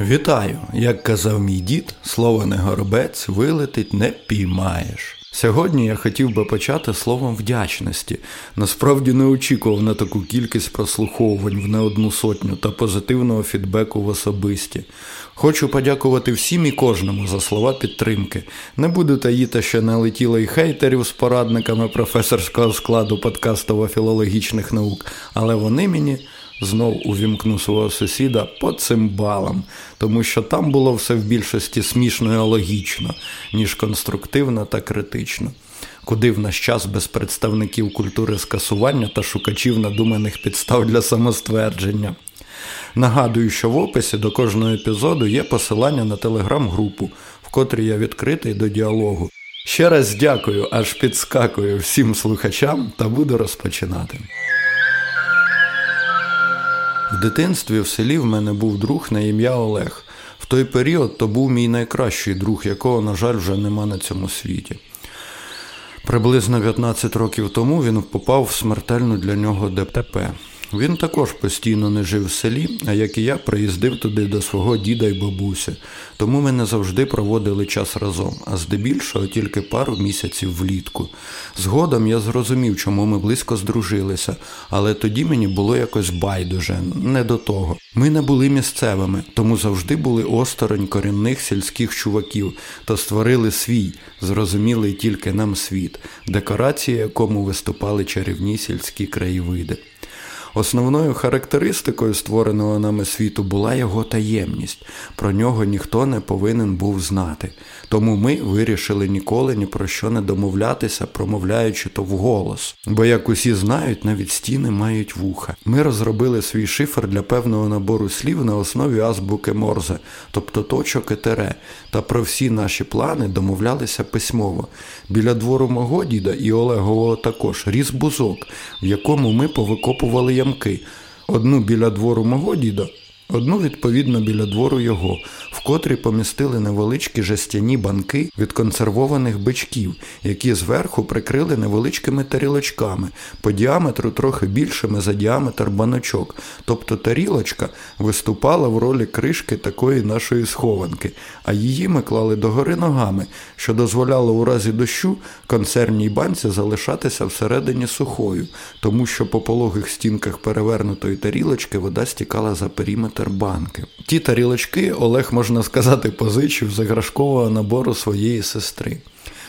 Вітаю! Як казав мій дід, слово не горобець вилетить не піймаєш. Сьогодні я хотів би почати словом вдячності. Насправді не очікував на таку кількість прослуховувань в не одну сотню та позитивного фідбеку в особисті. Хочу подякувати всім і кожному за слова підтримки. Не буду таїти, що налетіло і хейтерів з порадниками професорського складу подкастово-філологічних наук, але вони мені знов увімкну свого сусіда по цим балам, тому що там було все в більшості смішно і логічно, ніж конструктивно та критично. Куди в наш час без представників культури скасування та шукачів надуманих підстав для самоствердження. Нагадую, що в описі до кожного епізоду є посилання на телеграм-групу, в котрій я відкритий до діалогу. Ще раз дякую, аж підскакую всім слухачам та буду розпочинати. В дитинстві в селі в мене був друг на ім'я Олег. В той період то був мій найкращий друг, якого, на жаль, вже нема на цьому світі. Приблизно 15 років тому він попав в смертельну для нього ДТП. Він також постійно не жив в селі, а як і я, приїздив туди до свого діда й бабусі, тому ми не завжди проводили час разом, а здебільшого тільки пару місяців влітку. Згодом я зрозумів, чому ми близько здружилися, але тоді мені було якось байдуже, не до того. Ми не були місцевими, тому завжди були осторонь корінних сільських чуваків та створили свій, зрозумілий тільки нам світ, декорації якому виступали чарівні сільські краєвиди. Основною характеристикою створеного нами світу була його таємність. Про нього ніхто не повинен був знати. Тому ми вирішили ніколи ні про що не домовлятися, промовляючи то вголос. Бо, як усі знають, навіть стіни мають вуха. Ми розробили свій шифр для певного набору слів на основі азбуки Морзе, тобто точок і тере, та про всі наші плани домовлялися письмово. Біля двору мого діда і Олегового також ріс бузок, в якому ми повикопували ямки. Одну біля двору мого діда, одну відповідно біля двору його, в котрі помістили невеличкі жестяні банки від консервованих бичків, які зверху прикрили невеличкими тарілочками, по діаметру трохи більшими за діаметр баночок. Тобто тарілочка виступала в ролі кришки такої нашої схованки, а її ми клали догори ногами, що дозволяло у разі дощу консервній банці залишатися всередині сухою, тому що по пологих стінках перевернутої тарілочки вода стікала за периметр банки. Ті тарілочки Олег можна сказати, позичив з іграшкового набору своєї сестри.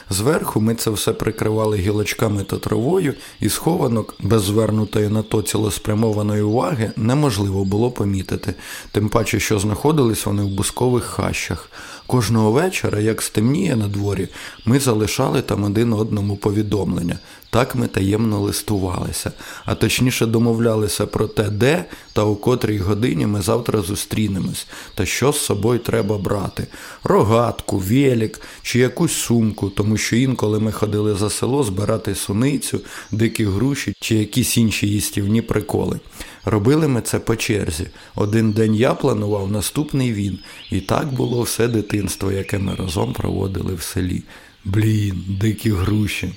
Зверху ми це все прикривали гілочками та травою, і схованок без звернутої на то цілеспрямованої уваги неможливо було помітити, тим паче, що знаходились вони в бускових хащах. Кожного вечора, як стемніє на дворі, ми залишали там один одному повідомлення. Так ми таємно листувалися, а точніше домовлялися про те, де та у котрій годині ми завтра зустрінемось, та що з собою треба брати: рогатку, велик чи якусь сумку, тому що інколи ми ходили за село збирати суницю, дикі груші чи якісь інші їстівні приколи. Робили ми це по черзі. Один день я планував, наступний він. І так було все дитинство, яке ми разом проводили в селі. Блін, дикі груші.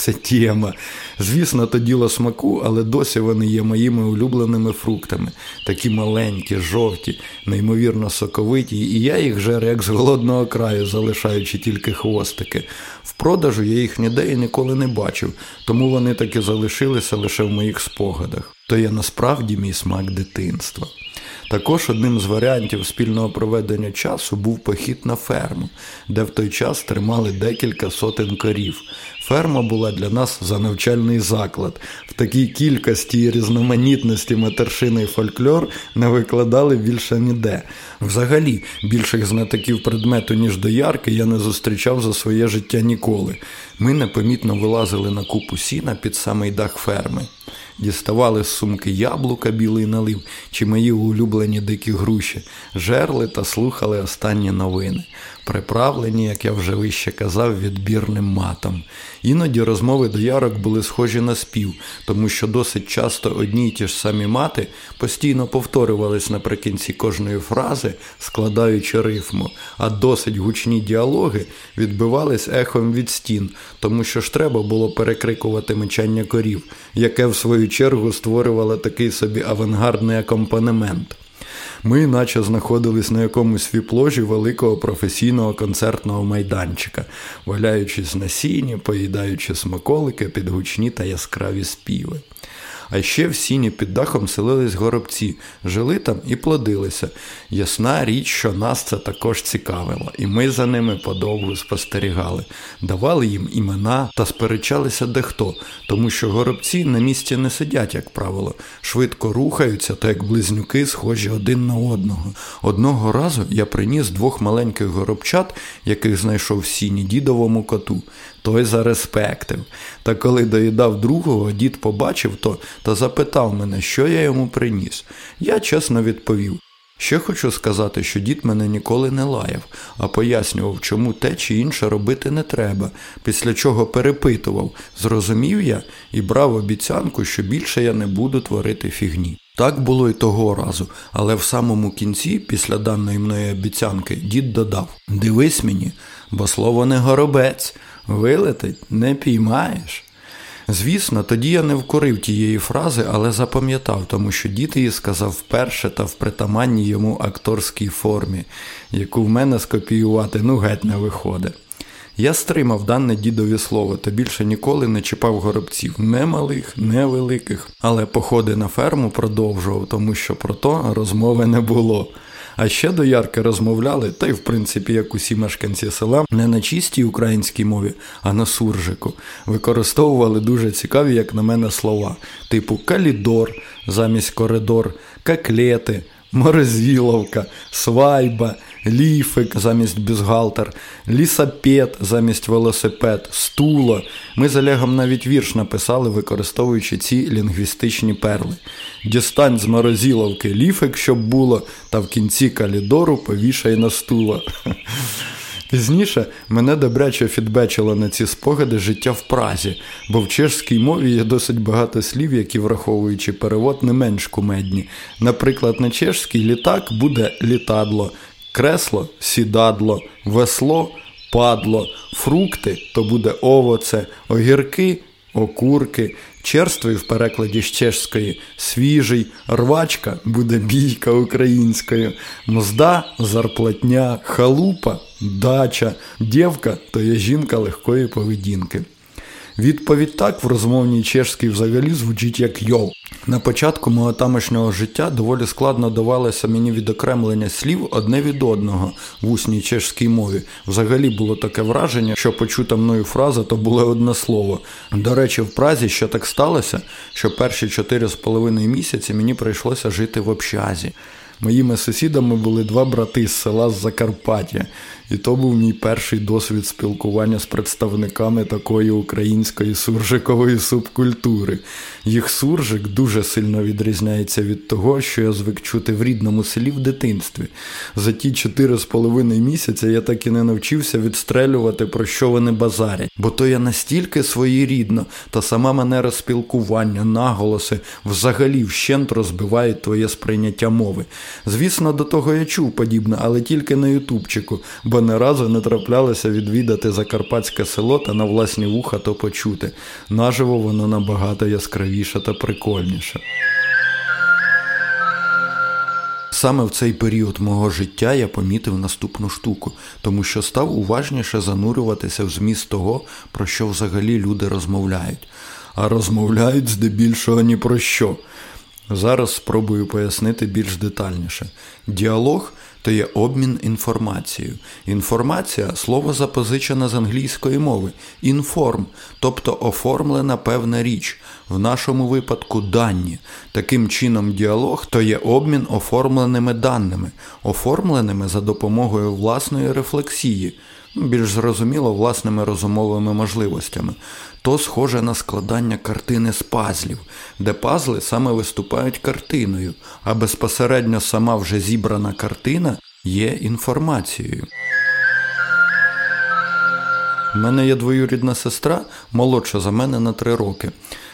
Це тема. Звісно, то діло смаку, але досі вони є моїми улюбленими фруктами. Такі маленькі, жовті, неймовірно соковиті, і я їх жеру як з голодного краю, залишаючи тільки хвостики. В продажу я їх ніде і ніколи не бачив, тому вони таки залишилися лише в моїх спогадах. То є насправді мій смак дитинства. Також одним з варіантів спільного проведення часу був похід на ферму, де в той час тримали декілька сотень корів. Ферма була для нас за навчальний заклад. В такій кількості і різноманітності матершини і фольклор не викладали більше ніде. Взагалі, більших знатоків предмету, ніж доярки, я не зустрічав за своє життя ніколи. Ми непомітно вилазили на купу сіна під самий дах ферми діставали з сумки яблука білий налив чи мої улюблені дикі груші, жерли та слухали останні новини приправлені, як я вже вище казав, відбірним матом. Іноді розмови доярок були схожі на спів, тому що досить часто одні й ті ж самі мати постійно повторювались наприкінці кожної фрази, складаючи рифму, а досить гучні діалоги відбивались ехом від стін, тому що ж треба було перекрикувати мечання корів, яке в свою чергу створювало такий собі авангардний акомпанемент. Ми наче знаходились на якомусь віпложі великого професійного концертного майданчика, валяючись на сіні, поїдаючи смаколики під гучні та яскраві співи. А ще в сіні під дахом селились горобці, жили там і плодилися. Ясна річ, що нас це також цікавило, і ми за ними подовго спостерігали, давали їм імена та сперечалися дехто, тому що горобці на місці не сидять, як правило, швидко рухаються, та як близнюки схожі один на одного. Одного разу я приніс двох маленьких горобчат, яких знайшов в сіні дідовому коту. Той зареспектив. Та коли доїдав другого, дід побачив то та запитав мене, що я йому приніс. Я чесно відповів. Ще хочу сказати, що дід мене ніколи не лаяв, а пояснював, чому те чи інше робити не треба, після чого перепитував, зрозумів я і брав обіцянку, що більше я не буду творити фігні. Так було й того разу, але в самому кінці, після даної мною обіцянки, дід додав Дивись мені, бо слово не горобець, вилетить не піймаєш. Звісно, тоді я не вкорив тієї фрази, але запам'ятав, тому що дід її сказав вперше та в притаманній йому акторській формі, яку в мене скопіювати ну геть не виходить. Я стримав дане дідові слово та більше ніколи не чіпав горобців, не малих, не великих, але походи на ферму продовжував, тому що про то розмови не було. А ще до Ярки розмовляли, та й в принципі, як усі мешканці села, не на чистій українській мові, а на суржику. Використовували дуже цікаві, як на мене, слова, типу калідор замість коридор, каклети, морозіловка, свайба, ліфик замість бюзгалтер, лісапед замість велосипед, стуло. Ми з Олегом навіть вірш написали, використовуючи ці лінгвістичні перли. Дістань з морозіловки ліфик, щоб було, та в кінці калідору повішай на стуло. Пізніше мене добряче фідбечило на ці спогади життя в Празі, бо в чешській мові є досить багато слів, які, враховуючи перевод, не менш кумедні. Наприклад, на чешській літак буде літадло, кресло сідадло, весло падло, фрукти то буде овоце, огірки окурки, черствий в перекладі з чешської, свіжий, рвачка буде бійка українською, мзда зарплатня, халупа, дача, дівка то є жінка легкої поведінки. Відповідь так в розмовній чешській взагалі звучить як йоу. На початку мого тамошнього життя доволі складно давалося мені відокремлення слів одне від одного в усній чешській мові. Взагалі було таке враження, що почута мною фраза то було одне слово. До речі, в Празі ще так сталося, що перші чотири з половиною місяці мені прийшлося жити в общазі. Моїми сусідами були два брати з села з Закарпаття, і то був мій перший досвід спілкування з представниками такої української суржикової субкультури. Їх суржик дуже сильно відрізняється від того, що я звик чути в рідному селі в дитинстві. За ті чотири з половиною місяця я так і не навчився відстрелювати, про що вони базарять, бо то я настільки своєрідно, та сама манера спілкування, наголоси взагалі вщент розбивають твоє сприйняття мови. Звісно, до того я чув подібне, але тільки на Ютубчику, бо не разу не траплялося відвідати закарпатське село та на власні вуха то почути. Наживо воно набагато яскравіше та прикольніше. Саме в цей період мого життя я помітив наступну штуку, тому що став уважніше занурюватися в зміст того, про що взагалі люди розмовляють. А розмовляють здебільшого ні про що. Зараз спробую пояснити більш детальніше. Діалог то є обмін інформацією. Інформація слово запозичена з англійської мови, інформ, тобто оформлена певна річ, в нашому випадку дані. Таким чином, діалог то є обмін оформленими даними, оформленими за допомогою власної рефлексії більш зрозуміло власними розумовими можливостями, то схоже на складання картини з пазлів, де пазли саме виступають картиною, а безпосередньо сама вже зібрана картина є інформацією. У мене є двоюрідна сестра, молодша за мене на три роки.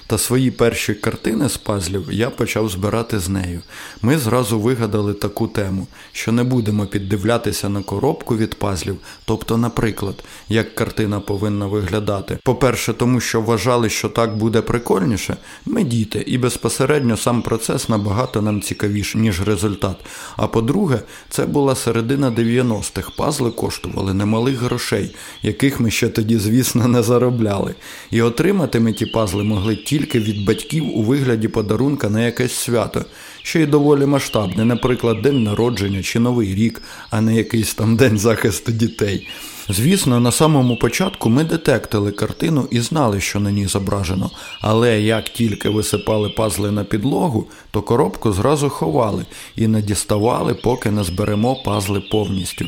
Та свої перші картини з пазлів я почав збирати з нею. Ми зразу вигадали таку тему, що не будемо піддивлятися на коробку від пазлів, тобто, наприклад, як картина повинна виглядати. По-перше, тому що вважали, що так буде прикольніше, ми діти, і безпосередньо сам процес набагато нам цікавіший, ніж результат. А по-друге, це була середина 90-х. Пазли коштували немалих грошей, яких ми ще тоді, звісно, не заробляли. І отримати ми ті пазли могли тільки від батьків у вигляді подарунка на якесь свято, що й доволі масштабне, наприклад, день народження чи Новий рік, а не якийсь там день захисту дітей. Звісно, на самому початку ми детектили картину і знали, що на ній зображено, але як тільки висипали пазли на підлогу, то коробку зразу ховали і не діставали, поки не зберемо пазли повністю.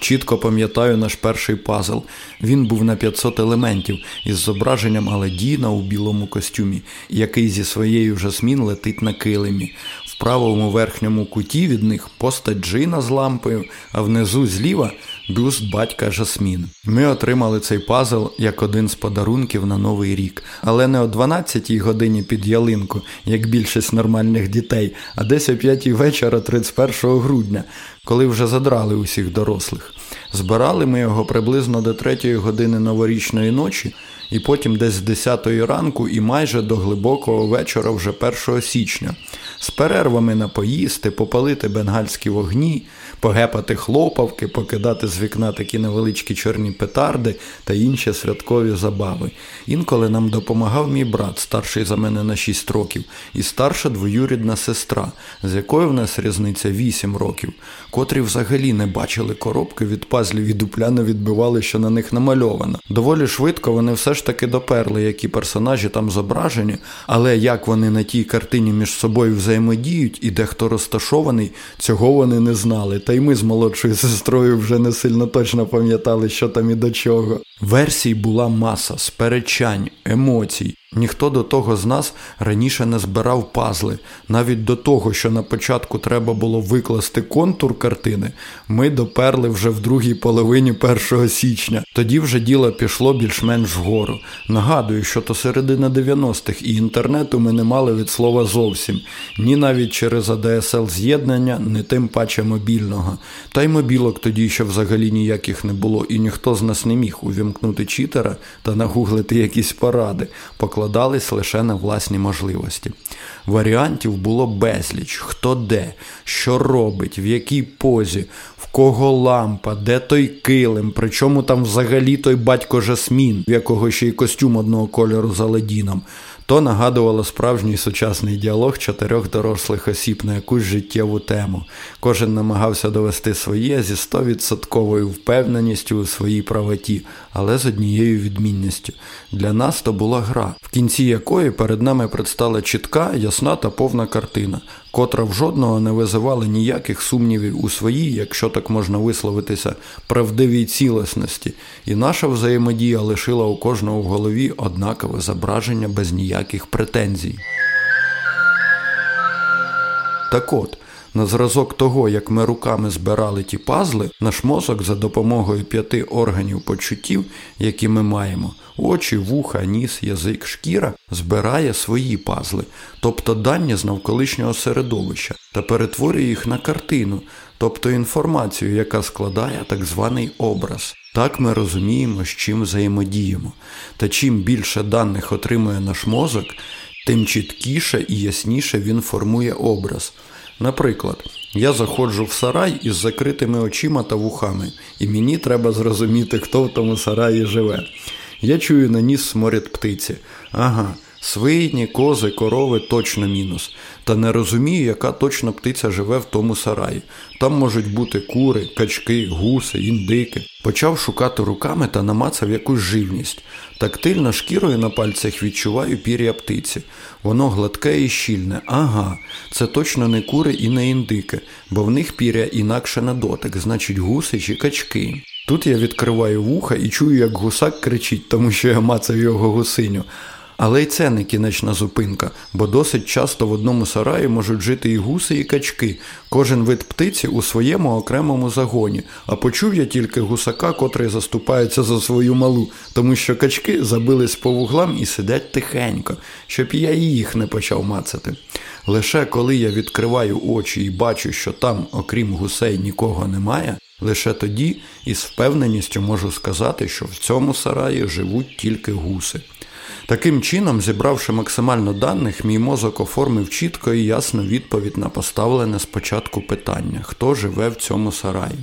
Чітко пам'ятаю наш перший пазл. Він був на 500 елементів із зображенням Аладдіна у білому костюмі, який зі своєю жасмін летить на килимі. В правому верхньому куті від них постать джина з лампою, а внизу зліва бюст батька Жасмін. Ми отримали цей пазл як один з подарунків на Новий рік, але не о 12-й годині під ялинку, як більшість нормальних дітей, а десь о 5 вечора 31 грудня, коли вже задрали усіх дорослих. Збирали ми його приблизно до 3-ї години новорічної ночі, і потім десь з 10 ранку і майже до глибокого вечора вже 1 січня, з перервами на поїсти, попалити бенгальські вогні, погепати хлопавки, покидати з вікна такі невеличкі чорні петарди та інші святкові забави. Інколи нам допомагав мій брат, старший за мене на 6 років, і старша двоюрідна сестра, з якою в нас різниця 8 років, котрі взагалі не бачили коробки від пазлів і дупляно відбивали, що на них намальовано. Доволі швидко вони все ж таки доперли, які персонажі там зображені, але як вони на тій картині між собою взаємодіють і де хто розташований, цього вони не знали. Та й ми з молодшою сестрою вже не сильно точно пам'ятали, що там і до чого. Версій була маса, сперечань, емоцій. Ніхто до того з нас раніше не збирав пазли. Навіть до того, що на початку треба було викласти контур картини, ми доперли вже в другій половині 1 січня. Тоді вже діло пішло більш-менш вгору. Нагадую, що то середина 90-х і інтернету ми не мали від слова зовсім, ні навіть через АДСЛ з'єднання, не тим паче мобільного. Та й мобілок тоді ще взагалі ніяких не було, і ніхто з нас не міг увімкнути читера та нагуглити якісь поради покладались лише на власні можливості. Варіантів було безліч, хто де, що робить, в якій позі, в кого лампа, де той килим, причому там взагалі той батько Жасмін, в якого ще й костюм одного кольору за Аладдіном, то нагадувало справжній сучасний діалог чотирьох дорослих осіб на якусь життєву тему. Кожен намагався довести своє зі стовідсотковою впевненістю у своїй правоті, але з однією відмінністю. Для нас то була гра, в кінці якої перед нами предстала чітка, ясна та повна картина, котра в жодного не визивала ніяких сумнівів у своїй, якщо так можна висловитися, правдивій цілісності, і наша взаємодія лишила у кожного в голові однакове зображення без ніяких претензій. Так от, на зразок того, як ми руками збирали ті пазли, наш мозок за допомогою п'яти органів почуттів, які ми маємо, очі, вуха, ніс, язик, шкіра, збирає свої пазли, тобто дані з навколишнього середовища, та перетворює їх на картину, тобто інформацію, яка складає так званий образ. Так ми розуміємо, з чим взаємодіємо. Та чим більше даних отримує наш мозок, тим чіткіше і ясніше він формує образ. Наприклад, я заходжу в сарай із закритими очима та вухами, і мені треба зрозуміти, хто в тому сараї живе. Я чую на ніс сморід птиці. Ага, свині, кози, корови точно мінус. Та не розумію, яка точно птиця живе в тому сараї. Там можуть бути кури, качки, гуси, індики. Почав шукати руками та намацав якусь живність. Тактильно шкірою на пальцях відчуваю пір'я птиці. Воно гладке і щільне. Ага, це точно не кури і не індики, бо в них пір'я інакше на дотик, значить гуси чи качки. Тут я відкриваю вуха і чую, як гусак кричить, тому що я мацав його гусиню. Але й це не кінечна зупинка, бо досить часто в одному сараї можуть жити і гуси, і качки, кожен вид птиці у своєму окремому загоні. А почув я тільки гусака, котрий заступається за свою малу, тому що качки забились по вуглам і сидять тихенько, щоб я і їх не почав мацати. Лише коли я відкриваю очі і бачу, що там, окрім гусей, нікого немає, лише тоді із впевненістю можу сказати, що в цьому сараї живуть тільки гуси. Таким чином, зібравши максимально даних, мій мозок оформив чітко і ясну відповідь на поставлене спочатку питання, хто живе в цьому сараї.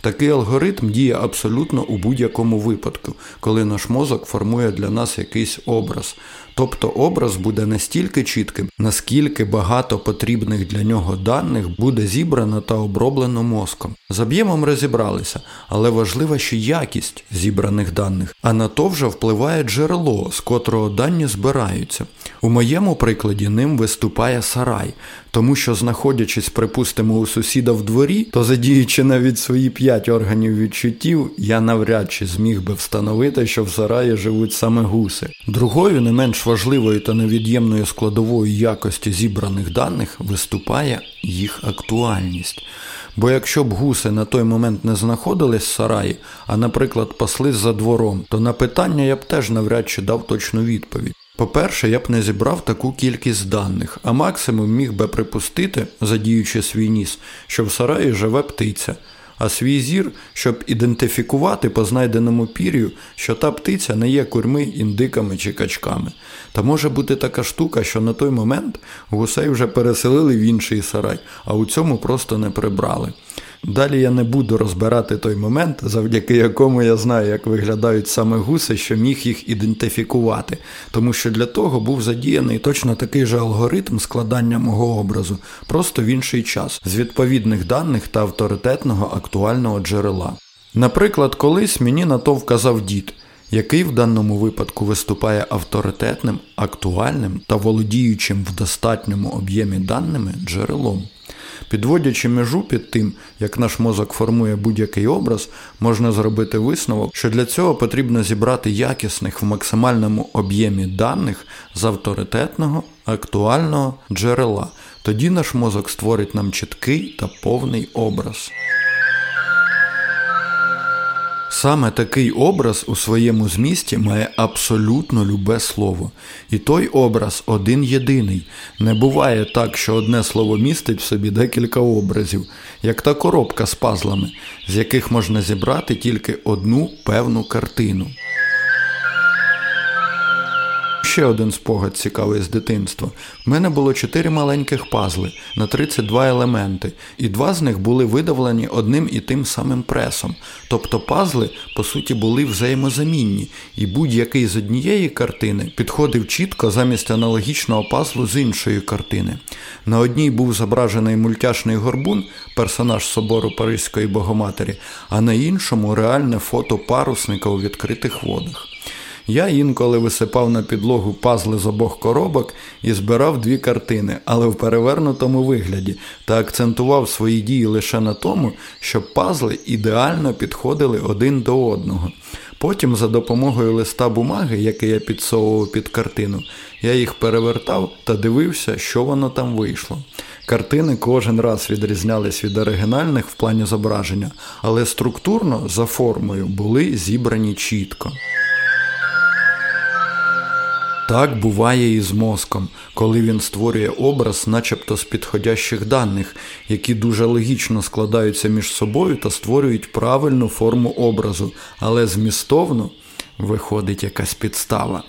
Такий алгоритм діє абсолютно у будь-якому випадку, коли наш мозок формує для нас якийсь образ. Тобто образ буде настільки чітким, наскільки багато потрібних для нього даних буде зібрано та оброблено мозком. З об'ємом розібралися, але важлива ще якість зібраних даних, а на то вже впливає джерело, з котрого дані збираються. У моєму прикладі ним виступає сарай, тому що, знаходячись, припустимо, у сусіда в дворі, то задіючи навіть свої п'ять органів відчуттів, я навряд чи зміг би встановити, що в сараї живуть саме гуси. Другою, не менш важливою та невід'ємною складовою якості зібраних даних виступає їх актуальність. Бо якщо б гуси на той момент не знаходились в сараї, а, наприклад, паслись за двором, то на питання я б теж навряд чи дав точну відповідь. По-перше, я б не зібрав таку кількість даних, а максимум міг би припустити, задіючи свій ніс, що в сараї живе птиця а свій зір, щоб ідентифікувати по знайденому пір'ю, що та птиця не є курми, індиками чи качками. Та може бути така штука, що на той момент гусей вже переселили в інший сарай, а у цьому просто не прибрали. Далі я не буду розбирати той момент, завдяки якому я знаю, як виглядають саме гуси, що міг їх ідентифікувати, тому що для того був задіяний точно такий же алгоритм складання мого образу, просто в інший час, з відповідних даних та авторитетного актуального джерела. Наприклад, колись мені на то вказав дід. Який в даному випадку виступає авторитетним, актуальним та володіючим в достатньому об'ємі даними джерелом. Підводячи межу під тим, як наш мозок формує будь-який образ, можна зробити висновок, що для цього потрібно зібрати якісних в максимальному об'ємі даних з авторитетного, актуального джерела. Тоді наш мозок створить нам чіткий та повний образ. Саме такий образ у своєму змісті має абсолютно любе слово. І той образ один єдиний. Не буває так, що одне слово містить в собі декілька образів, як та коробка з пазлами, з яких можна зібрати тільки одну певну картину. Ще один спогад цікавий з дитинства. В мене було чотири маленьких пазли на 32 елементи, і два з них були видавлені одним і тим самим пресом. Тобто пазли, по суті, були взаємозамінні, і будь-який з однієї картини підходив чітко замість аналогічного пазлу з іншої картини. На одній був зображений мультяшний горбун, персонаж собору Паризької Богоматері, а на іншому реальне фото парусника у відкритих водах. Я інколи висипав на підлогу пазли з обох коробок і збирав дві картини, але в перевернутому вигляді, та акцентував свої дії лише на тому, щоб пазли ідеально підходили один до одного. Потім, за допомогою листа бумаги, який я підсовував під картину, я їх перевертав та дивився, що воно там вийшло. Картини кожен раз відрізнялись від оригінальних в плані зображення, але структурно за формою були зібрані чітко. Так буває і з мозком, коли він створює образ, начебто з підходящих даних, які дуже логічно складаються між собою та створюють правильну форму образу, але змістовно виходить якась підстава.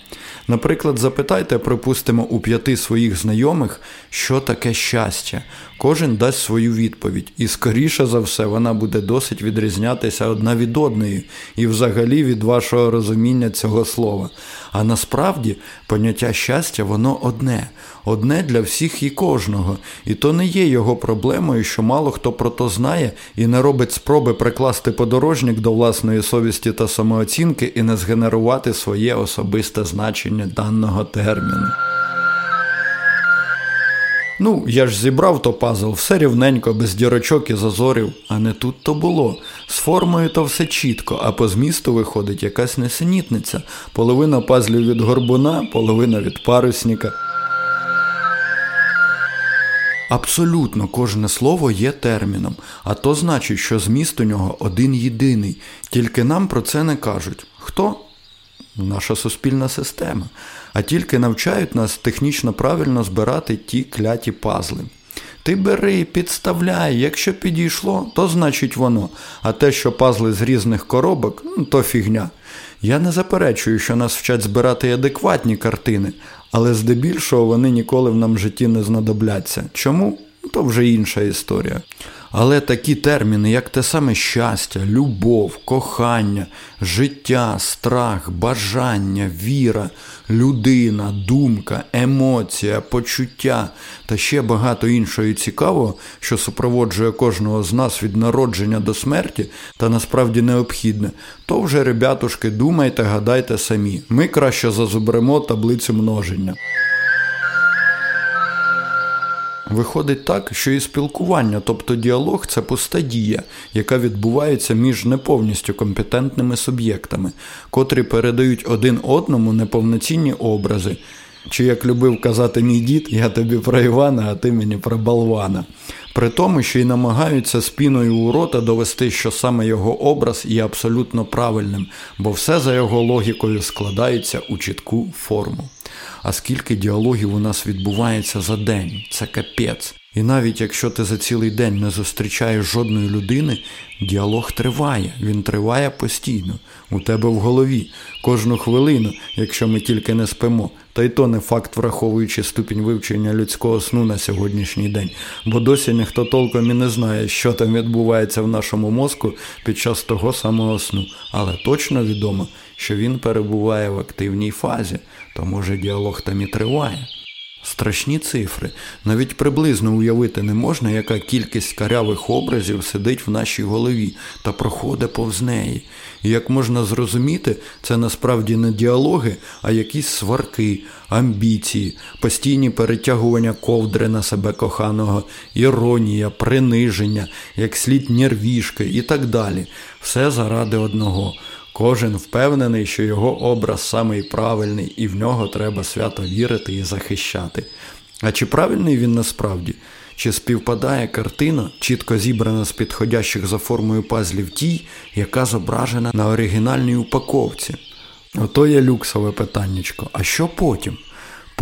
Наприклад, запитайте, припустимо, у п'яти своїх знайомих, що таке щастя. Кожен дасть свою відповідь, і скоріше за все вона буде досить відрізнятися одна від одної і взагалі від вашого розуміння цього слова. А насправді поняття щастя воно одне, одне для всіх і кожного. І то не є його проблемою, що мало хто про то знає і не робить спроби прикласти подорожник до власної совісті та самооцінки і не згенерувати своє особисте значення даного терміну. Ну, я ж зібрав то пазл, все рівненько, без дірочок і зазорів, а не тут то було. З формою то все чітко, а по змісту виходить якась несенітниця. Половина пазлів від горбуна, половина від парусніка. Абсолютно кожне слово є терміном, а то значить, що зміст у нього один єдиний. Тільки нам про це не кажуть. Хто? Наша суспільна система. А тільки навчають нас технічно правильно збирати ті кляті пазли. Ти бери, підставляй, якщо підійшло, то значить воно. А те, що пазли з різних коробок, ну, то фігня. Я не заперечую, що нас вчать збирати адекватні картини, але здебільшого вони ніколи в нам житті не знадобляться. Чому? То вже інша історія. Але такі терміни, як те саме щастя, любов, кохання, життя, страх, бажання, віра, людина, думка, емоція, почуття та ще багато іншого цікавого, що супроводжує кожного з нас від народження до смерті та насправді необхідне, то вже, ребятушки, думайте, гадайте самі. Ми краще зазубремо таблицю множення. Виходить так, що і спілкування, тобто діалог це пуста дія, яка відбувається між неповністю компетентними суб'єктами, котрі передають один одному неповноцінні образи. Чи, як любив казати мій дід, я тобі про Івана, а ти мені про болвана. При тому, що й намагаються спіною у рота довести, що саме його образ є абсолютно правильним, бо все за його логікою складається у чітку форму. А скільки діалогів у нас відбувається за день, це капець. І навіть якщо ти за цілий день не зустрічаєш жодної людини, діалог триває, він триває постійно, у тебе в голові, кожну хвилину, якщо ми тільки не спимо. Та й то не факт, враховуючи ступінь вивчення людського сну на сьогоднішній день, бо досі ніхто толком і не знає, що там відбувається в нашому мозку під час того самого сну. Але точно відомо, що він перебуває в активній фазі, то може діалог там і триває. Страшні цифри. Навіть приблизно уявити не можна, яка кількість карявих образів сидить в нашій голові та проходить повз неї. І як можна зрозуміти, це насправді не діалоги, а якісь сварки, амбіції, постійні перетягування ковдри на себе коханого, іронія, приниження, як слід нервішки і так далі. Все заради одного. Кожен впевнений, що його образ самий правильний, і в нього треба свято вірити і захищати. А чи правильний він насправді? Чи співпадає картина, чітко зібрана з підходящих за формою пазлів тій, яка зображена на оригінальній упаковці? Ото є люксове питаннячко. А що потім?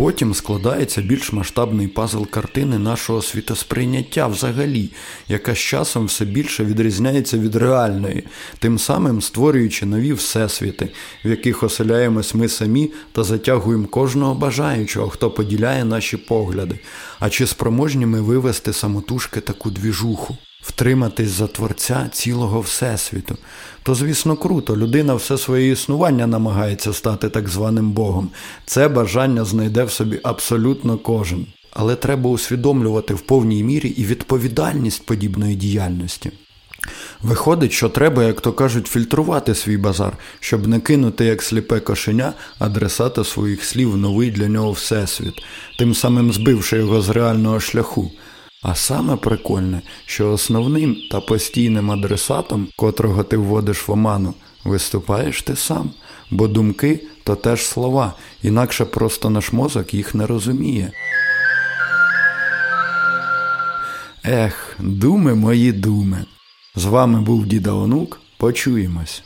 Потім складається більш масштабний пазл картини нашого світосприйняття взагалі, яка з часом все більше відрізняється від реальної, тим самим створюючи нові всесвіти, в яких оселяємось ми самі та затягуємо кожного бажаючого, хто поділяє наші погляди. А чи спроможні ми вивести самотужки таку двіжуху? Втриматись за творця цілого Всесвіту. То, звісно, круто, людина все своє існування намагається стати так званим Богом. Це бажання знайде в собі абсолютно кожен. Але треба усвідомлювати в повній мірі і відповідальність подібної діяльності. Виходить, що треба, як то кажуть, фільтрувати свій базар, щоб не кинути як сліпе кошеня адресата своїх слів новий для нього всесвіт, тим самим збивши його з реального шляху. А саме прикольне, що основним та постійним адресатом, котрого ти вводиш в оману, виступаєш ти сам, бо думки то теж слова, інакше просто наш мозок їх не розуміє. Ех, думи мої думи. З вами був Діда Онук. Почуємось.